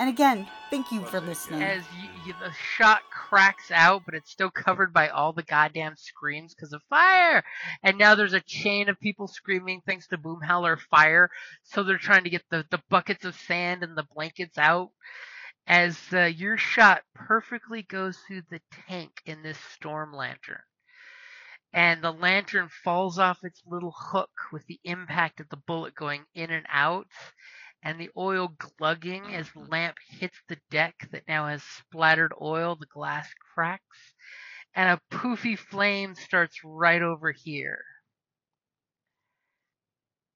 And again, thank you for listening. As you, you, the shot cracks out, but it's still covered by all the goddamn screams because of fire. And now there's a chain of people screaming thanks to Boomhowler fire. So they're trying to get the, the buckets of sand and the blankets out. As uh, your shot perfectly goes through the tank in this storm lantern. And the lantern falls off its little hook with the impact of the bullet going in and out and the oil glugging as the mm-hmm. lamp hits the deck that now has splattered oil. The glass cracks, and a poofy flame starts right over here.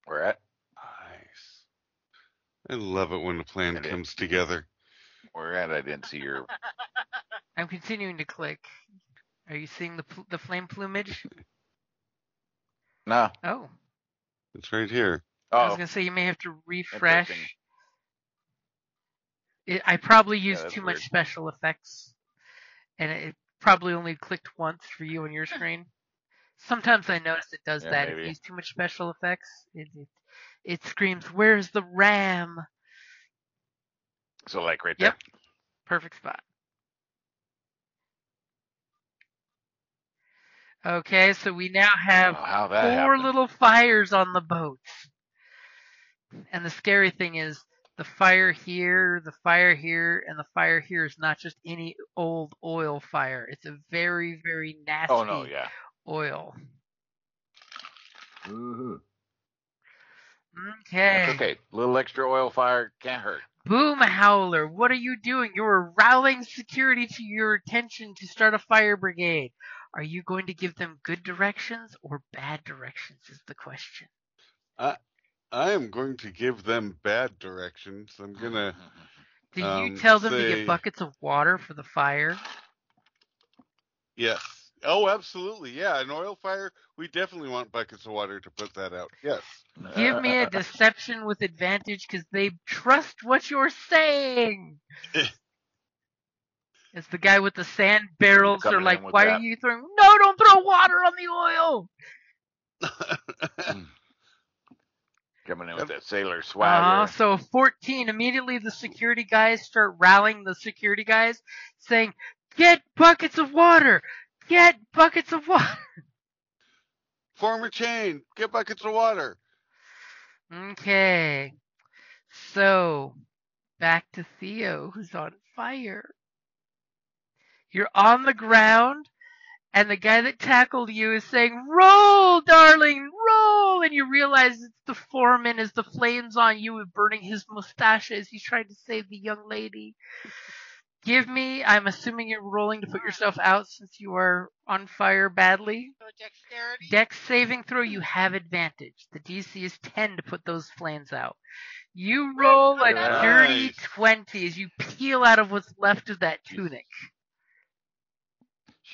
We're at Nice. I love it when a plan It is. comes together. we're at. I didn't see your. I'm continuing to click. Are you seeing the pl- the flame plumage? No. Oh, It's right here. I was Oh, gonna say you may have to refresh. It, I probably used that's too weird. much special effects, and it probably only clicked once for you on your screen. Sometimes I notice it does Yeah, that. If you use too much special effects, it, it it screams, "Where's the RAM?" so like right Yep. Perfect spot. Okay, so we now have Oh, four happened. little fires on the boats. And the scary thing is the fire here, the fire here, and the fire here is not just any old oil fire. It's a very, very nasty Oh no, yeah. oil. Woohoo. Okay. That's okay. A little extra oil fire can't hurt. Boom Howler, what are you doing? You're rallying security to your attention to start a fire brigade. Are you going to give them good directions or bad directions is the question. Uh, I am going to give them bad directions. I'm gonna. Do you Um, tell them to get buckets of water for the fire? Yes. Oh, absolutely. Yeah, an oil fire. We definitely want buckets of water to put that out. Yes. Give me a deception with advantage because they trust what you're saying. it's the guy with the sand barrels. They're like, why that. are you throwing? No, don't throw water on the oil. Coming in with Yep. that sailor Uh, swagger. so 14. Immediately, the security guys start rallying the security guys, saying, "Get buckets of water! Get buckets of water!" Form a chain. Get buckets of water. Okay. So, back to Theo, who's on fire. You're on the ground, and the guy that tackled you is saying, Roll, darling, roll! And you realize it's the foreman as the flames on you and burning his mustache as he's trying to save the young lady. Give me, I'm assuming you're rolling to put yourself out since you are on fire badly. So dexterity. Dex saving throw, you have advantage. The DC is 10 to put those flames out. You roll a Nice. dirty 20 as you peel out of what's left of that tunic.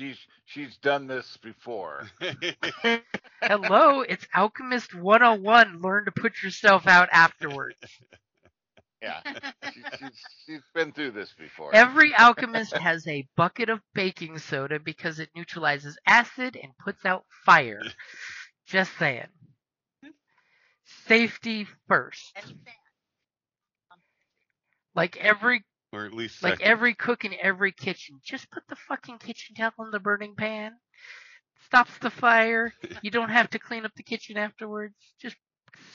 She's she's done this before. Hello, it's Alchemist 101. Learn to put yourself out afterwards. Yeah. She, she's, she's been through this before. Every alchemist has a bucket of baking soda because it neutralizes acid and puts out fire. Just saying. Safety first. Like every or at least Like second. every cook in every kitchen, just put the fucking kitchen towel in the burning pan. Stops the fire. You don't have to clean up the kitchen afterwards. Just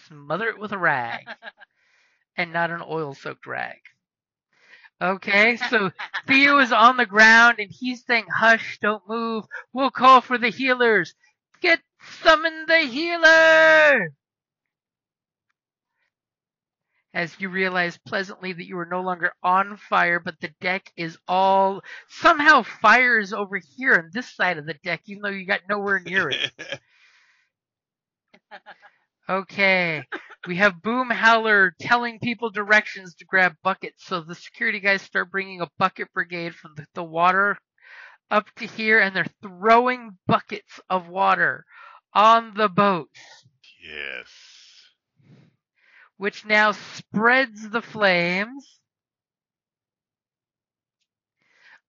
smother it with a rag. and not an oil soaked rag. Okay, so Theo is on the ground and he's saying, Hush, don't move. We'll call for the healers. Get summon the healer! As you realize pleasantly that you are no longer on fire, but the deck is all somehow fire is over here on this side of the deck, even though you got nowhere near it. Okay. We have Boom Howler telling people directions to grab buckets. So the security guys start bringing a bucket brigade from the, the water up to here, and they're throwing buckets of water on the boats, yes. Which now spreads the flames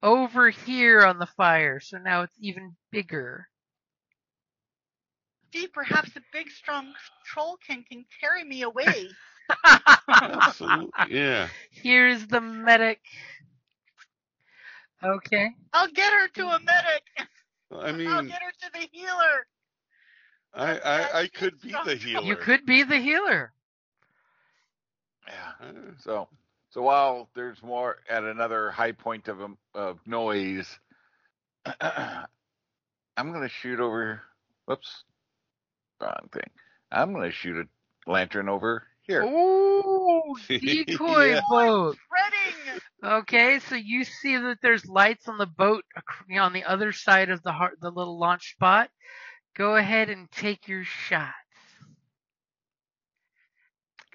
over here on the fire. So now it's even bigger. Gee, perhaps a big, strong trollkin can carry me away. Absolutely. Yeah. Here's the medic. Okay. I'll get her to a medic. I I'll mean, get her to the healer. I, I, I could be the healer. You could be the healer. Yeah. So, so while there's more at another high point of um, of noise, I'm gonna shoot over. Whoops, wrong thing. I'm gonna shoot a lantern over here. Ooh, decoy Yeah. boat. Okay, so you see that there's lights on the boat on the other side of the har the little launch spot. Go ahead and take your shot.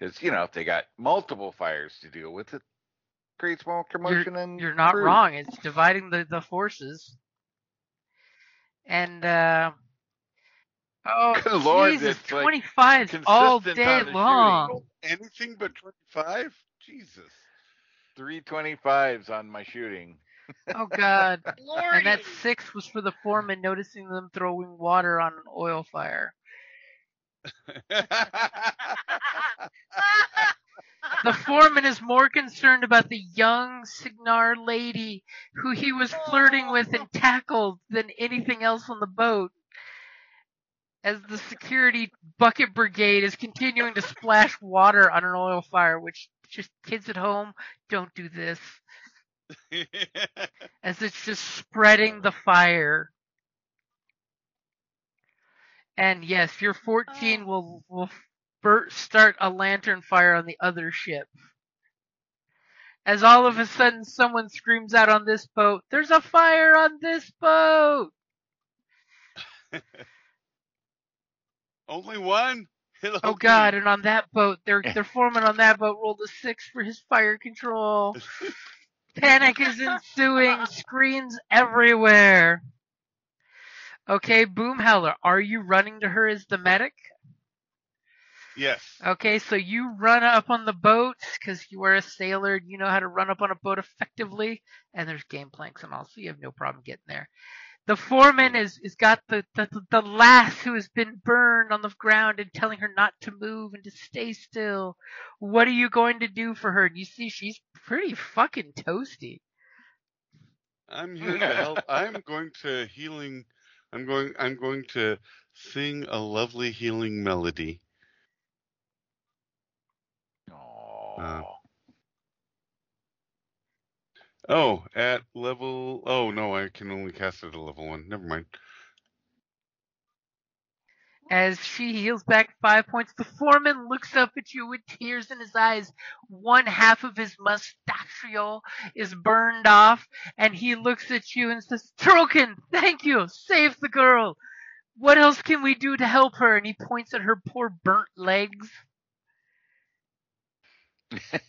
Because you know if they got multiple fires to deal with, it creates more commotion and You're not crew. wrong. It's dividing the, the forces. And uh oh Good Lord, Jesus, it's like 25 all day long. shooting. Anything but 25? Jesus. Three twenty fives on my shooting. Oh God. And that six was for the foreman noticing them throwing water on an oil fire. The foreman is more concerned about the young Cygnar lady who he was flirting with and tackled than anything else on the boat. As the security bucket brigade is continuing to splash water on an oil fire, which just kids at home don't do this, as it's just spreading the fire. And yes, your 14 Oh. will will start a lantern fire on the other ship. As all of a sudden someone screams out on this boat, "There's a fire on this boat!" Only one? It'll Oh be- God! And on that boat, their their foreman on that boat rolled a six for his fire control. Panic is ensuing. Screens everywhere. Okay, Boomhowler, are you running to her as the medic? Yes. Okay, so you run up on the boat because you are a sailor and you know how to run up on a boat effectively. And there's game planks and all, so you have no problem getting there. The foreman is is got the, the the lass who has been burned on the ground and telling her not to move and to stay still. What are you going to do for her? And you see she's pretty fucking toasty. I'm here to help. I'm going to healing. I'm going. I'm going to sing a lovely healing melody. Oh, Oh, at level. Oh no, I can only cast it at level one. Never mind. As she heals back five points, the foreman looks up at you with tears in his eyes. One half of his mustachio is burned off, and he looks at you and says, Trollkin, thank you, save the girl. What else can we do to help her? And he points at her poor burnt legs.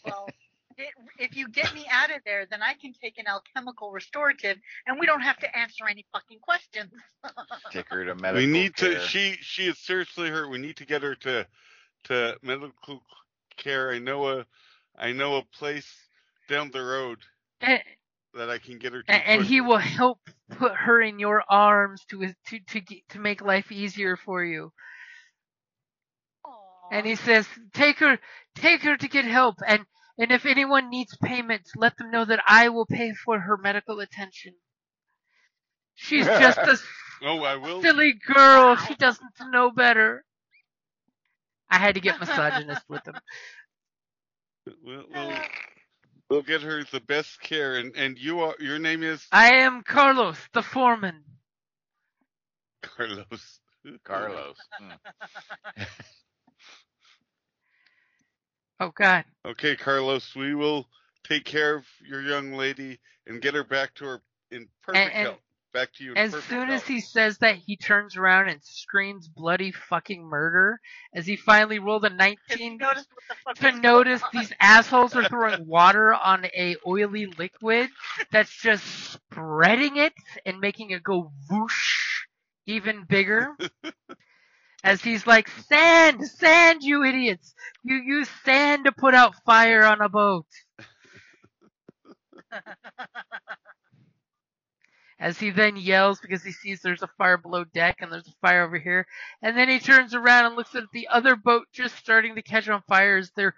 Well, it, if you get me out of there, then I can take an alchemical restorative, and we don't have to answer any fucking questions. take her to medical we need to. She she is seriously hurt. We need to get her to to medical care. I know a I know a place down the road And, that I can get her to. and, and he will help put her in your arms to to to to make life easier for you. and he says, "Take her, take her to get help." And And if anyone needs payment, let them know that I will pay for her medical attention. She's just a Oh, I will. silly girl. She doesn't know better. I had to get misogynist with him. We'll, we'll, we'll get her the best care. And and you are your name is I am Carlos, the foreman. Carlos. Carlos. Hmm. Oh God. Okay, Carlos. We will take care of your young lady and get her back to her in perfect and- health. Back to you. In As perfect soon as he says that, he turns around and screams bloody fucking murder as he finally rolled a 19 Notice what the fuck to notice these assholes are throwing water on a oily liquid that's just spreading it and making it go whoosh even bigger. As he's like, sand, sand, you idiots! You use sand to put out fire on a boat. As he then yells because he sees there's a fire below deck and there's a fire over here. And then he turns around and looks at the other boat just starting to catch on fire as they're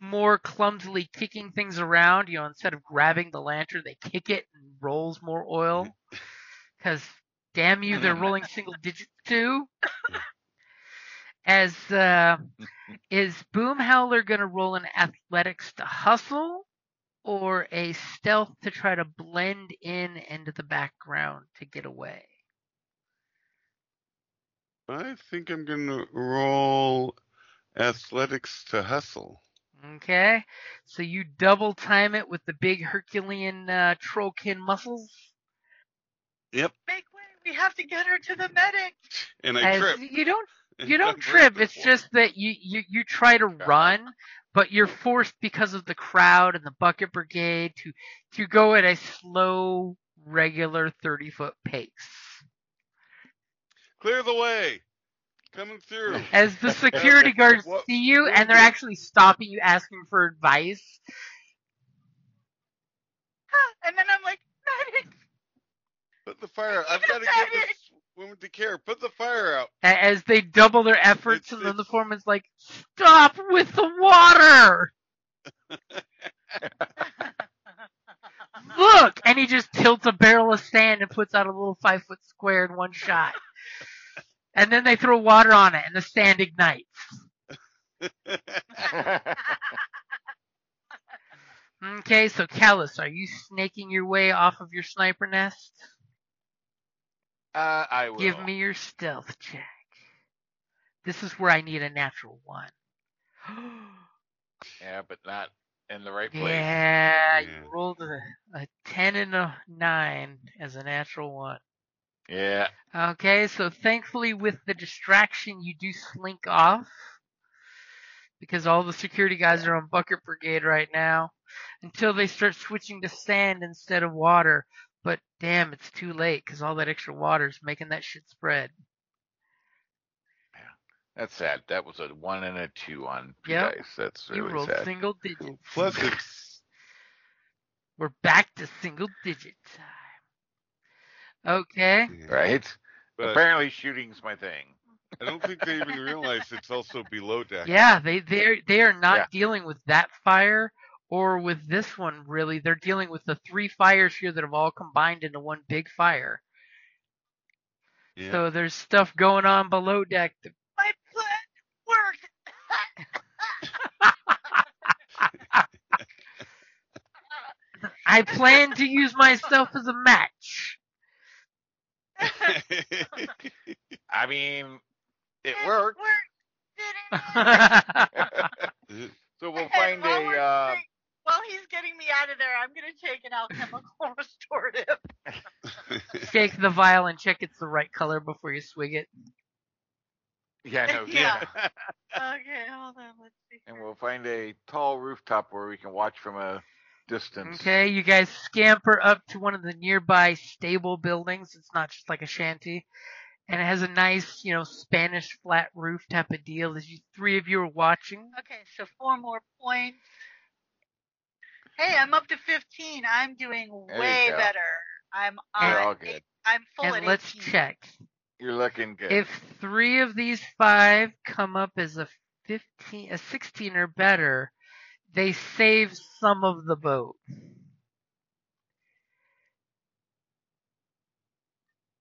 more clumsily kicking things around. You know, instead of grabbing the lantern, they kick it and rolls more oil. Because, damn you, they're rolling single digits too. As, uh, is Boom Howler going to roll an athletics to hustle? or a stealth to try to blend in into the background to get away. I think I'm gonna roll athletics to hustle. Okay, so you double time it with the big Herculean uh, trollkin muscles. Yep. Make way. We have to get her to the medic. And I As trip. you don't you don't trip. It's before. just that you, you you try to run, but you're forced because of the crowd and the bucket brigade to to go at a slow, regular thirty foot pace. clear the way. Coming through. As the security guards What- see you and they're actually stopping you, asking for advice. And then I'm like, medic. Put the fire. I've got to get this woman to care. Put the fire out. as they double their efforts, It's- and then the foreman's like, "Stop with the water! Look!" And he just tilts a barrel of sand and puts out a little five foot square in one shot. And then they throw water on it, and the sand ignites. Okay, so Callus, are you snaking your way off of your sniper nest? Uh, I will. Give me your stealth check. This is where I need a natural one. Yeah, but not in the right place. Yeah, you rolled a, a 10 and a 9 as a natural one. Yeah. Okay, so thankfully, with the distraction, you do slink off. Because all the security guys are on Bucket Brigade right now. Until they start switching to sand instead of water. But damn, it's too late because all that extra water is making that shit spread. Yeah. That's sad. That was a one and a two on two Yep. dice. That's you rolled sad. single digits. Plus, it's We're back to single digit time. Okay. Right? But Apparently, shooting's my thing. I don't think they even realize it's also below deck. Yeah, they they they are not Yeah. dealing with that fire or with this one really. They're dealing with the three fires here that have all combined into one big fire. Yeah. So there's stuff going on below deck. that- My plan worked. I plan to use myself as a match. I mean, it It worked. Did it? so we'll find a. Uh, doing- While he's getting me out of there, I'm gonna take an alchemical restorative. Shake the vial and check it's the right color before you swig it. yeah, no, Yeah. yeah. Okay, hold on. Let's see. And we'll find a tall rooftop where we can watch from a distance. Okay, you guys scamper up to one of the nearby stable buildings. It's not just like a shanty. And it has a nice, you know, Spanish flat roof type of deal as you three of you are watching. Okay, so four more points. Hey, I'm up to 15. I'm doing There you way go. better. I'm You're on all eight- good. I'm full and at let's 18. check. You're looking good. If three of these five come up as a 15, a 16 or better, They save some of the boat.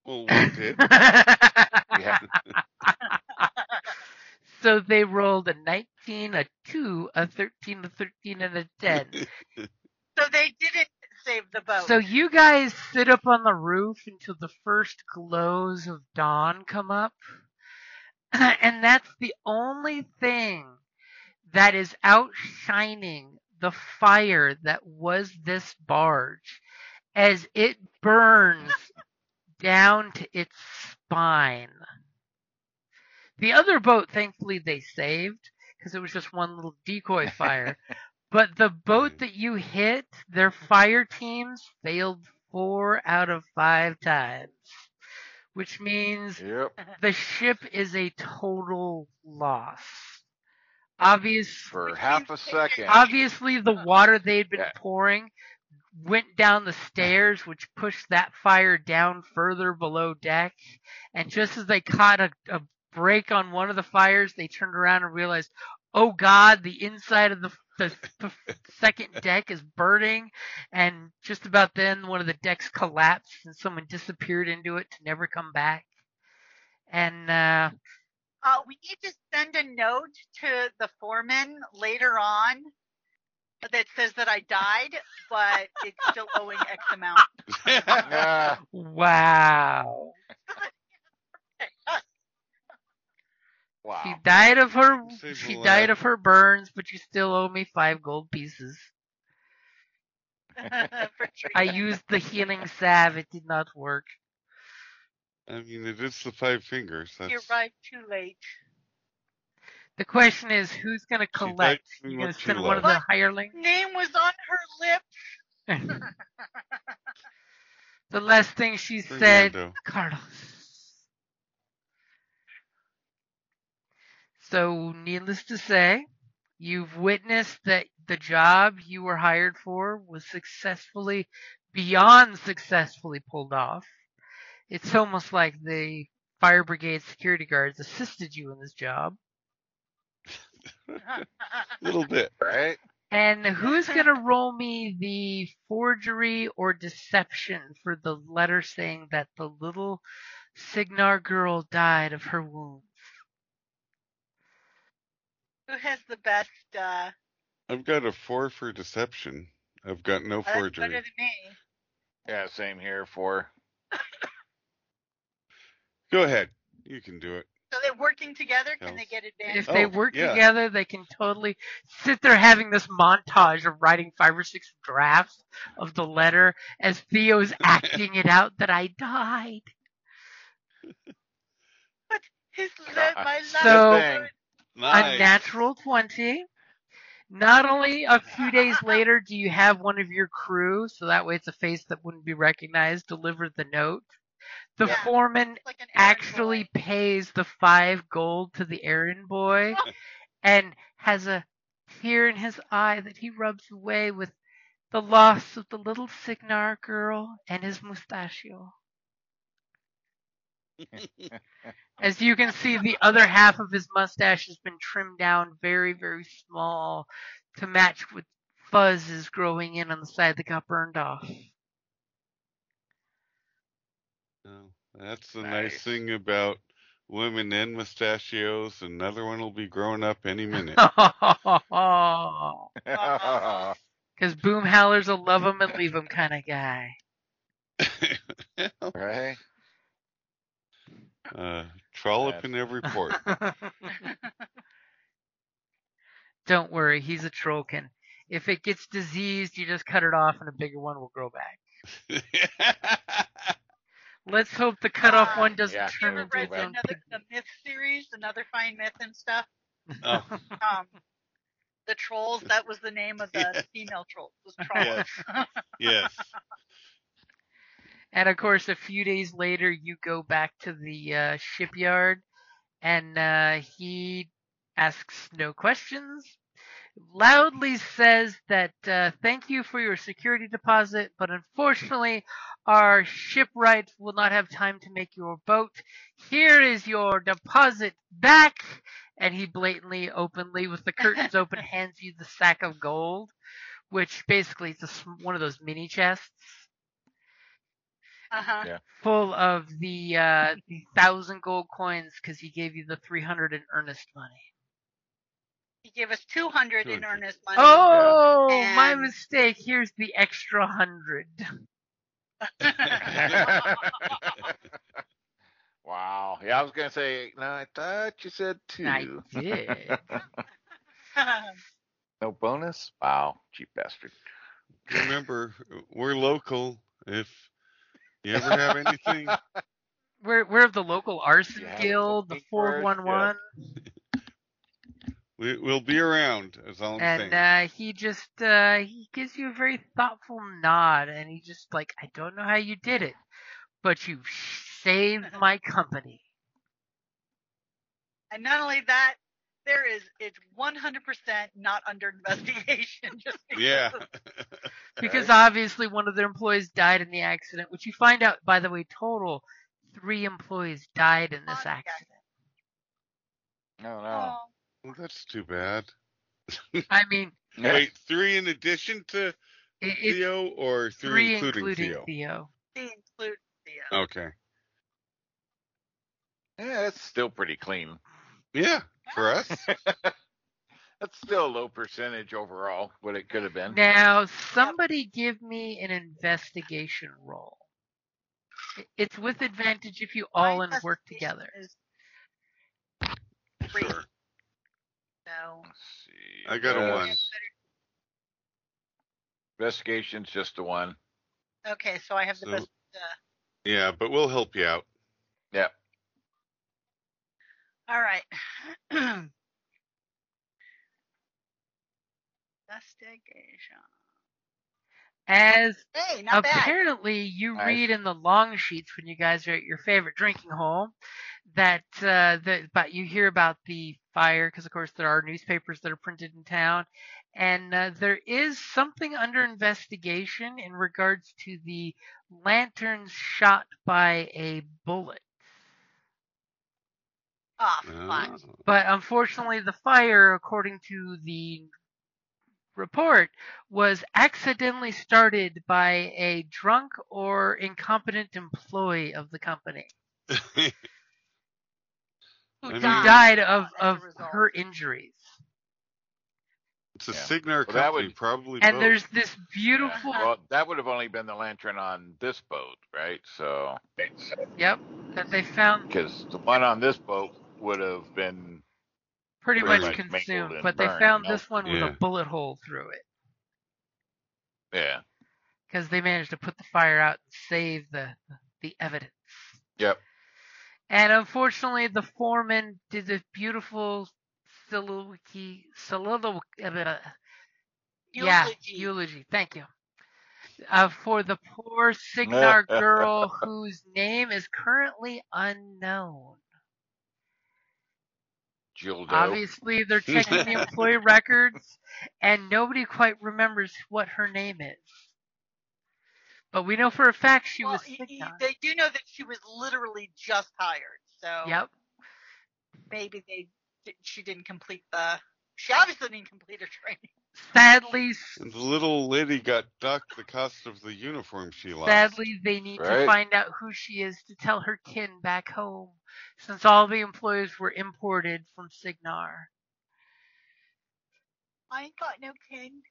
Well, one did. Yeah. So they rolled a 19, a 2, a 13, a 13, and a 10. So they didn't save the boat. So you guys sit up on the roof until the first glows of dawn come up. And that's the only thing that is outshining the fire that was this barge as it burns down to its spine. The other boat, thankfully, they saved because it was just one little decoy fire. But the boat that you hit, their fire teams failed four out of five times, which means Yep. the ship is a total loss. Obviously, For half a second. obviously, the water they'd been Yeah. pouring went down the stairs, which pushed that fire down further below deck. And just as they caught a, a break on one of the fires, they turned around and realized, oh God, the inside of the, the, the second deck is burning. And just about then, one of the decks collapsed and someone disappeared into it to never come back. And uh, uh, we need to send a note to the foreman later on that says that I died, but it's still owing X amount. Yeah. wow. Wow. She died of her Saves she lot. died of her burns, but you still owe me five gold pieces. I used the healing salve, it did not work. I mean, it is the five fingers. That's, You arrived too late. The question is who's gonna collect? too You gonna send too one of the hirelings? Name was on her lips. the last thing she said, Carlos. So, needless to say, you've witnessed that the job you were hired for was successfully, beyond successfully pulled off. It's almost like the fire brigade security guards assisted you in this job. A little bit. Right? And who's gonna roll me the forgery or deception for the letter saying that the little Cygnar girl died of her wounds? Who has the best? Uh, I've got a four for deception. I've got no that's better forgery. than me. Yeah, same here for. Go ahead. You can do it. So they're working together. Can Else. they get advantage? If they Oh, work yeah. together, they can totally sit there having this montage of writing five or six drafts of the letter as Theo's acting it out that I died. But His le- my last So- word. A natural 20. Not only a few days later do you have one of your crew, so that way it's a face that wouldn't be recognized, deliver the note. The Yeah. foreman like actually boy. pays the five gold to the errand boy and has a tear in his eye that he rubs away with the loss of the little Cygnar girl and his mustachio. As you can see, the other half of his mustache has been trimmed down very, very small to match with fuzzes growing in on the side that got burned off. Oh, that's the Nice. nice thing about women and mustachios. Another one will be growing up any minute. Because Boomhowler's a love 'em and leave 'em kind of guy. right? Uh, trollop in every port. Don't worry, he's a trollkin. If it gets diseased, you just cut it off and a bigger one will grow back. Let's hope the cut off one doesn't yeah, turn into read its another pig. the myth series, another fine myth and stuff? oh, Um, the trolls. That was the name of the Yes. female trolls. Was trolls. yes. And of course, a few days later, you go back to the uh, shipyard, and uh, he asks no questions. Loudly says that uh, thank you for your security deposit, but unfortunately, our shipwright will not have time to make your boat. Here is your deposit back, and he blatantly, openly, with the curtains open, hands you the sack of gold, which basically is a one of those mini chests Uh-huh. Yeah. full of the uh, the thousand gold coins because he gave you the three hundred in earnest money. He gave us 200 in earnest money. Oh, my mistake. Here's the extra hundred. wow. Yeah, I was gonna say. No, I thought you said two. I did. no bonus. Wow, cheap bastard. Remember, we're local. If you ever have anything, We're we're of the local arson You have guild, the something for us? four one one, we, we'll be around. Is all I'm and saying. uh, he just uh, he gives you a very thoughtful nod, and he just like, I don't know how you did it, but you saved my company. and not only that, there is it's 100% not under investigation. Just because yeah. of- Because obviously one of their employees died in the accident, which you find out, by the way, total three employees died in this accident. Oh, no, no. Oh, Well, that's too bad. I mean, Wait, three in addition to it, Theo, or three, three including, including Theo? Theo. they include Theo. Okay. Yeah, that's still pretty clean. Yeah, for us. That's still a low percentage overall. What it could have been. Now, somebody give me an investigation roll. It's with advantage if you all My in work together. is Sure. So Let's see. I got a one. Investigation's just a one. okay, so I have the So- best. Uh, Yeah, but we'll help you out. Yeah. All right. investigation. As Hey, not bad. apparently you Nice. read in the long sheets when you guys are at your favorite drinking hole that uh that but you hear about the fire because of course there are newspapers that are printed in town and uh, there is something under investigation in regards to the lanterns shot by a bullet Oh, fuck. Oh. but unfortunately the fire according to the report was accidentally started by a drunk or incompetent employee of the company Who I mean- died, died of, of her injuries. it's a Yeah. Cygnar Well, company, would- probably. And both. there's this beautiful Well, that would have only been the lantern on this boat, right? So, yep that they found because the one on this boat would have been pretty pretty much much consumed, and but they burned, found you know? this one with Yeah. a bullet hole through it yeah. because they managed to put the fire out and save the the evidence. Yep. And unfortunately, the foreman did this beautiful soliloquy, soliloquy, uh, yeah, Eulogy. eulogy. Thank you. Uh, for the poor Cygnar girl whose name is currently unknown. Jill Doe. Obviously, they're checking the employee records, and nobody quite remembers what her name is. But we know for a fact she well, was y- y- they do know that she was literally just hired, so Yep. maybe they she didn't complete the. She obviously didn't complete her training. Sadly, And the little lady got docked the cost of the uniform she lost. sadly, they need to Right. find out who she is to tell her kin back home, since all the employees were imported from Cygnar. I ain't got no kin.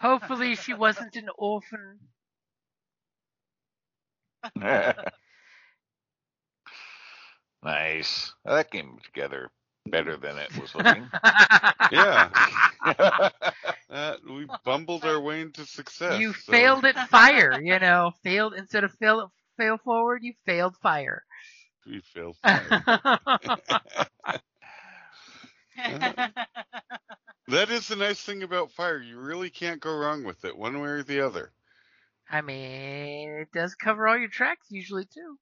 Hopefully, she wasn't an orphan. nice. That came together better than it was looking. Yeah, uh, we bumbled our way into success. you so- failed at fire, you know. Failed instead of fail fail forward, you failed fire. We failed. That is the nice thing about fire. You really can't go wrong with it, one way or the other. I mean, it does cover all your tracks usually too.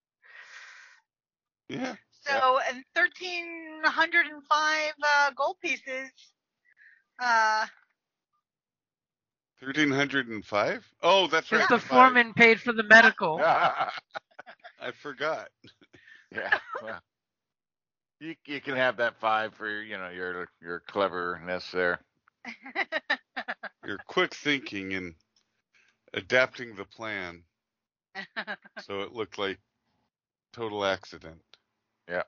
Yeah. So, and thirteen hundred and five uh, gold pieces. Uh, Thirteen hundred and five. Oh, that's Because right. the five. foreman paid for the medical. I forgot. yeah. Well, You you can have that five for you know your your cleverness there. Your quick thinking and adapting the plan so it looked like total accident.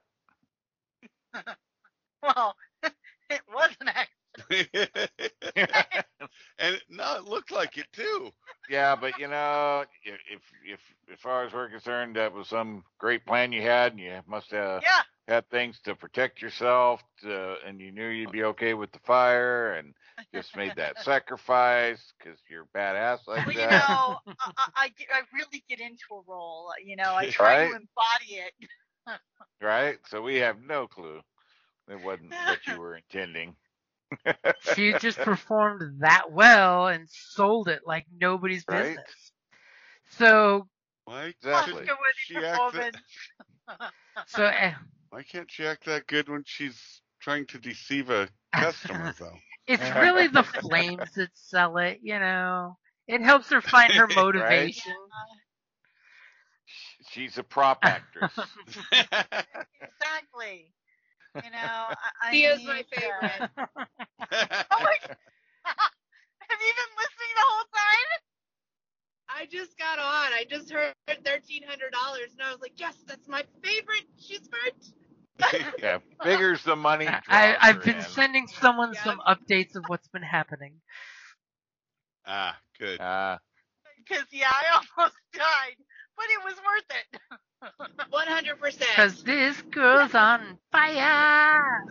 well, it was an accident. and no, it looked like it too. yeah, but you know, if if if as far as we're concerned, that was some great plan you had, and you must have Yeah. had things to protect yourself, to, and you knew you'd be okay with the fire, and just made that sacrifice because you're badass like Well, you that. know, I, I, I really get into a role. You know, I try Right. to embody it. Right? So we have no clue. It wasn't what you were intending. she just performed that well and sold it like nobody's Right. business. So, Why Exactly. couldn't she act performance. so eh, why can't she act that good when she's trying to deceive a customer though? it's really the flames that sell it. You know, it helps her find her motivation. Right. Motivation. She's a prop actress. exactly. You know, I, I He is need, my uh, favorite. oh my Have you been listening the whole time? I just got on. I just heard thirteen hundred dollars, and I was like, "Yes, that's my favorite." She's hurt. yeah, figures the money. I, I've been in. sending someone Yeah. some updates of what's been happening. ah, good. Uh, Because yeah, I almost died, but it was worth it. One hundred percent. Cause this girl's on fire.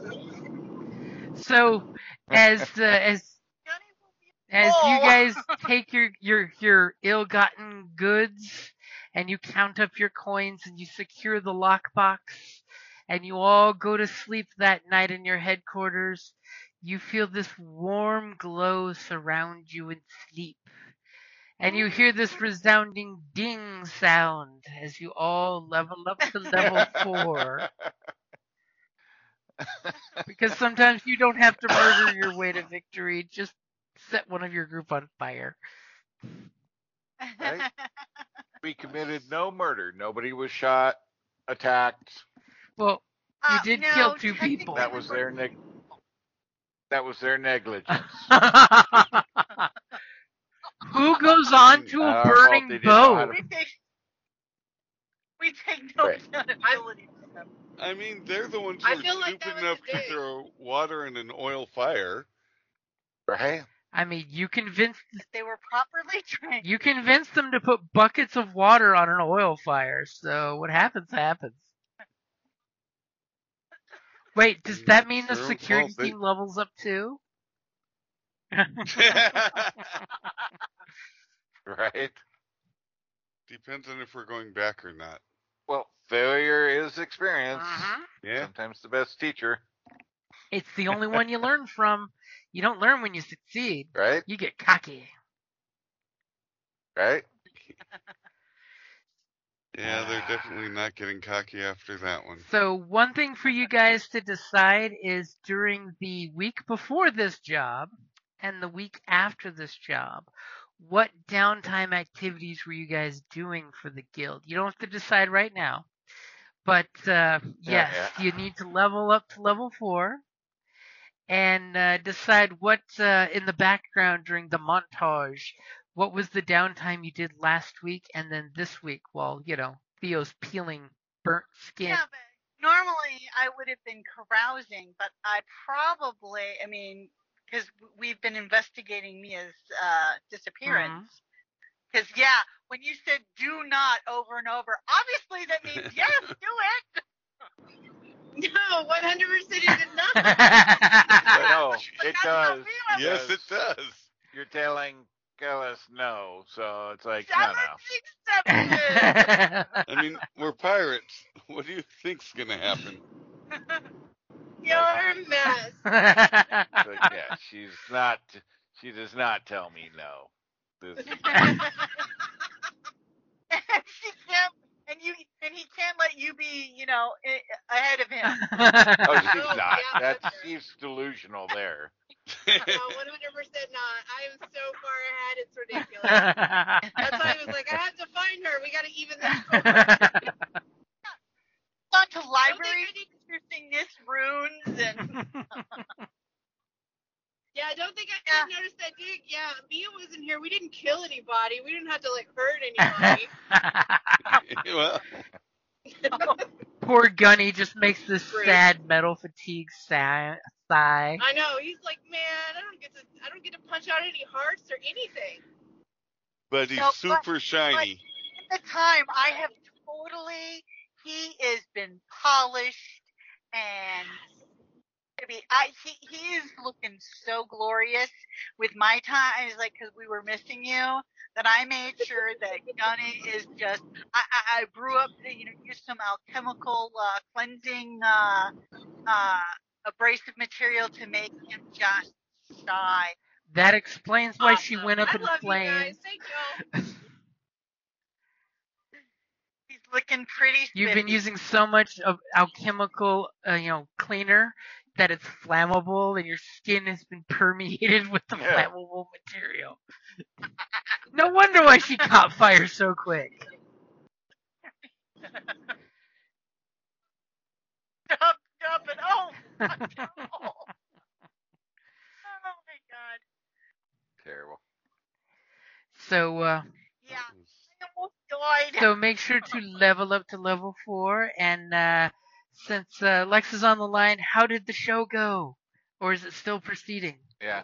So, as uh, as Gunny will be as you guys take your your your ill-gotten goods and you count up your coins and you secure the lockbox and you all go to sleep that night in your headquarters, you feel this warm glow surround you in sleep. And you hear this resounding ding sound as you all level up to level four. Because sometimes you don't have to murder your way to victory, just set one of your group on fire. Right. we committed no murder. Nobody was shot, attacked. Well, You Uh, did no, kill two people. That was their neg- That was their negligence. Who goes on to a burning they didn't know how boat? We take, we take no Right. accountability for them. I mean, they're the ones I who are feel like stupid that was enough to day. throw water in an oil fire. right? I mean, you convinced They were properly trained. you convinced them to put buckets of water on an oil fire. So what happens happens. Wait, does Mm, that mean the sure, security well, they- team levels up too? Right? Depends on if we're going back or not. Well, failure is experience. Uh-huh. Yeah. Sometimes the best teacher, It's the only one you learn from. You don't learn when you succeed. right? You get cocky. Right? Yeah, they're definitely not getting cocky after that one. So one thing for you guys to decide is during the week before this job and the week after this job, what downtime activities were you guys doing for the guild? You don't have to decide right now. But uh, yes, yeah. you need to level up to level four and uh, decide what uh, in the background during the montage, what was the downtime you did last week and then this week while, you know, Theo's peeling burnt skin. Yeah, but normally I would have been carousing, but I probably, I mean, because we've been investigating Mia's uh, disappearance. Because yeah, when you said "do not" over and over, obviously that means yes, do it. No, one hundred percent. It did not. I know, it does. Yes, Yes. it does. You're telling Gillis no, so it's like, no, Seven, no. six, seven, six. I mean, we're pirates. What do you think's gonna happen? You're a mess. But yeah, she's not, she does not tell me no. This, and she can't, and you, and he can't let you be, you know, ahead of him. oh, she's Oh, not. yeah, That's, that's she's delusional there. No, one hundred percent not. I am so far ahead. It's ridiculous. That's why I was like, I have to find her. We got to even this score. Gone to yeah, I don't think I yeah. that dig. Yeah, Mia wasn't here. We didn't kill anybody. We didn't have to like hurt anybody. well. poor Gunny just makes this Great. sad metal fatigue sigh. I know. He's like, man, I don't get to, I don't get to punch out any hearts or anything. But he's super but, shiny. But at the time, I have totally. He has been polished and Mean, I he he is looking so glorious with my time. It's like because we were missing you that I made sure that Gunny is just. I I, I brew up the you know used some alchemical uh, cleansing uh uh abrasive material to make him just shy. That explains why she went up I in love you guys. flames. Thank you. He's looking pretty. You've been using so much of alchemical, uh, you know, cleaner that it's flammable, and your skin has been permeated with the Yeah. flammable material. no wonder why she caught fire so quick. Stop, stop it. Oh, oh, oh my god. Terrible. So, uh, Yeah, I almost died. so make sure to level up to level four. And uh, since uh, Lex is on the line, how did the show go, or is it still proceeding? Yeah.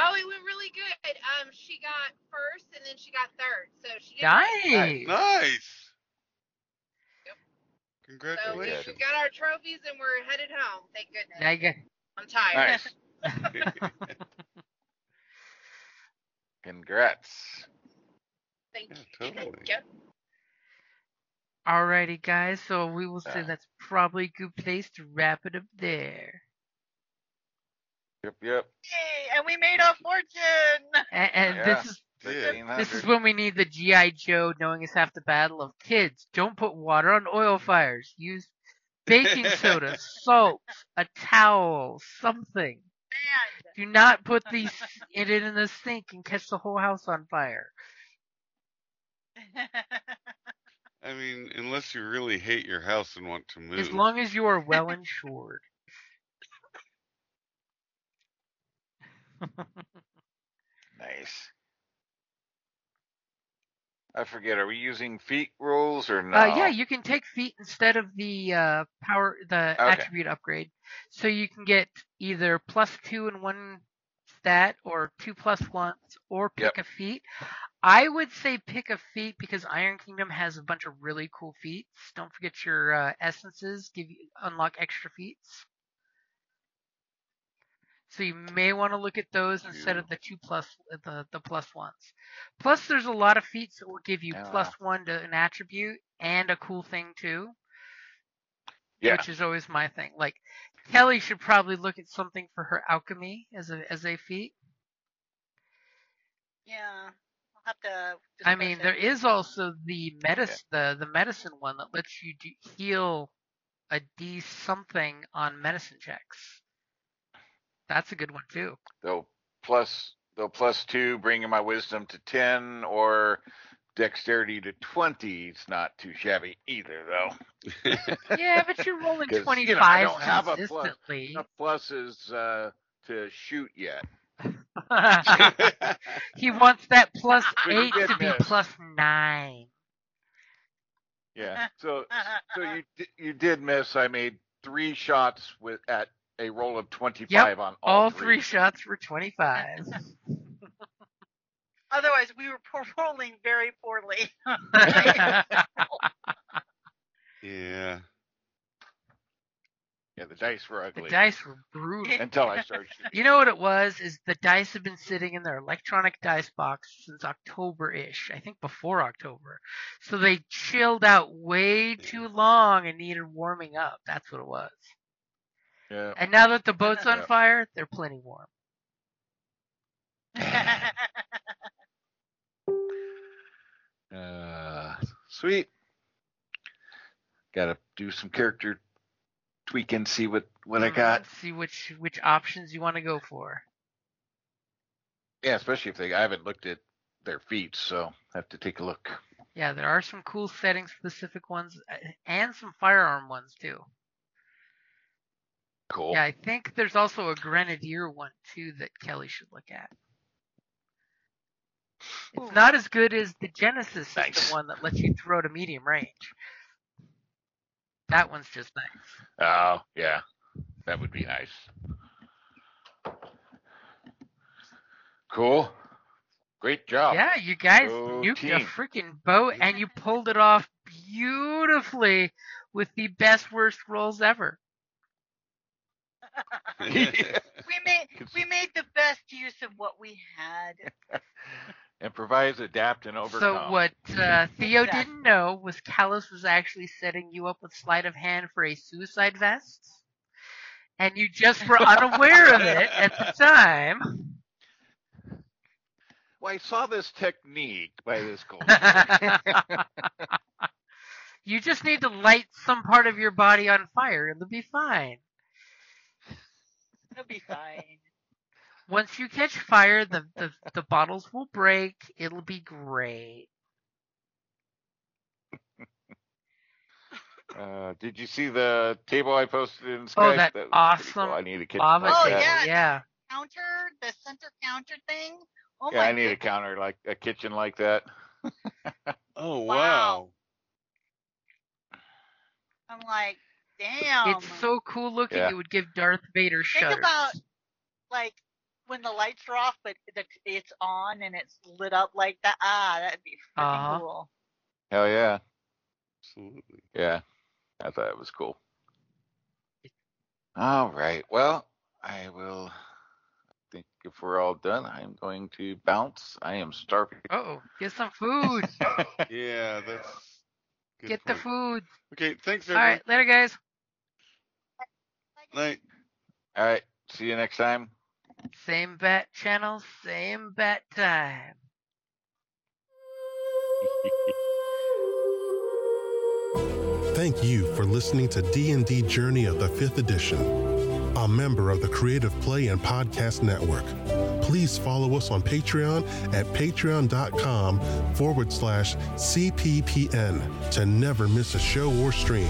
Oh, it went really good. Um, she got first and then she got third. So she did Nice. Nice. Yep. So we, got our trophies and we're headed home. Thank goodness. Now you I'm tired. Nice. Congrats. Thank Yeah, you. totally. Yep. Alrighty, guys. So we will say that's probably a good place to wrap it up there. Yep, yep. Yay, and we made a fortune. And, and Yeah. this is Yeah. this is when we need the GI Joe knowing is half the battle of kids. Don't put water on oil fires. Use baking soda, salt, a towel, something. Man. Do not put these it in the sink and catch the whole house on fire. I mean, unless you really hate your house and want to move. As long as you are well insured. Nice. I forget. Are we using feat rules or not? Uh, yeah, you can take feat instead of the uh, power, the Okay. attribute upgrade. So you can get either plus two in one stat, or two plus ones, or pick Yep. a feat. I would say pick a feat because Iron Kingdom has a bunch of really cool feats. Don't forget your uh, essences give you unlock extra feats. So you may want to look at those instead of the two plus the the plus ones. Plus, there's a lot of feats that will give you Ah. plus one to an attribute and a cool thing too, Yeah. which is always my thing. Like Kelly should probably look at something for her alchemy as a as a feat. yeah, I'll have to. I mean, it. there is also the medicine the the medicine one that lets you do, heal a D something on medicine checks. That's a good one too. They'll plus they'll plus two, bringing my wisdom to ten, or dexterity to twenty. It's not too shabby either, though. Yeah, but you're rolling 25 you know, I don't have a plus. pluses uh, to shoot yet. he wants that plus eight to be miss. plus nine. Yeah. So so you you did miss. I made three shots with at a roll of twenty five on all, All three shots were twenty five. Otherwise, we were poor- rolling very poorly. yeah. Yeah, the dice were ugly. the dice were brutal. until I started shooting. You know what it was? Is the dice have been sitting in their electronic dice box since October ish. I think before October. So they chilled out way too long and needed warming up. That's what it was. Yeah. And now that the boat's on Yeah. fire, they're plenty warm. Uh, sweet. Got to do some character tweaking, see what what I Mm, got. See which which options you want to go for. Yeah, especially if they I haven't looked at their feet, so I have to take a look. Yeah, there are some cool setting specific ones uh, and some firearm ones too. Cool. Yeah, I think there's also a grenadier one too that Kelly should look at. It's not as good as the Genesis system Nice. one that lets you throw to medium range. That one's just nice. Oh, yeah. That would be nice. Cool. Great job. Yeah, you guys Go nuked a freaking boat and you pulled it off beautifully with the best worst rolls ever. We made we made the best use of what we had. Improvise, adapt, and overcome. So what uh, Theo Exactly. didn't know was Kalos was actually setting you up with sleight of hand for a suicide vest, and you just were unaware of it at the time. Well, I saw this technique by this culture. you just need to light some part of your body on fire, and it'll be fine. It'll be fine. Once you catch fire, the, the, the bottles will break. It'll be great. uh, did you see the table I posted in Skype? Oh, that was pretty awesome cool. I need a kitchen Lava Oh, table, yeah. yeah. Counter, the center counter thing. Oh Yeah, my I need a counter like a kitchen like that. Oh Wow. wow. I'm like, damn. It's so cool looking. Yeah. It would give Darth Vader Think shudders. about like when the lights are off, but the, it's on and it's lit up like that. Ah, that'd be freaking Uh-huh. cool. Hell yeah. Absolutely. Yeah. I thought it was cool. All right. Well, I will I think if we're all done, I'm going to bounce. I am starving. Oh, get some food. Yeah, that's good get the food. Okay, thanks All everyone. right, later, guys. Night. all right. See you next time. Same bat channel, same bat time. Thank you for listening to D&D Journey of the 5th Edition, a member of the Creative Play and Podcast Network. Please follow us on Patreon at patreon.com forward slash CPPN to never miss a show or stream.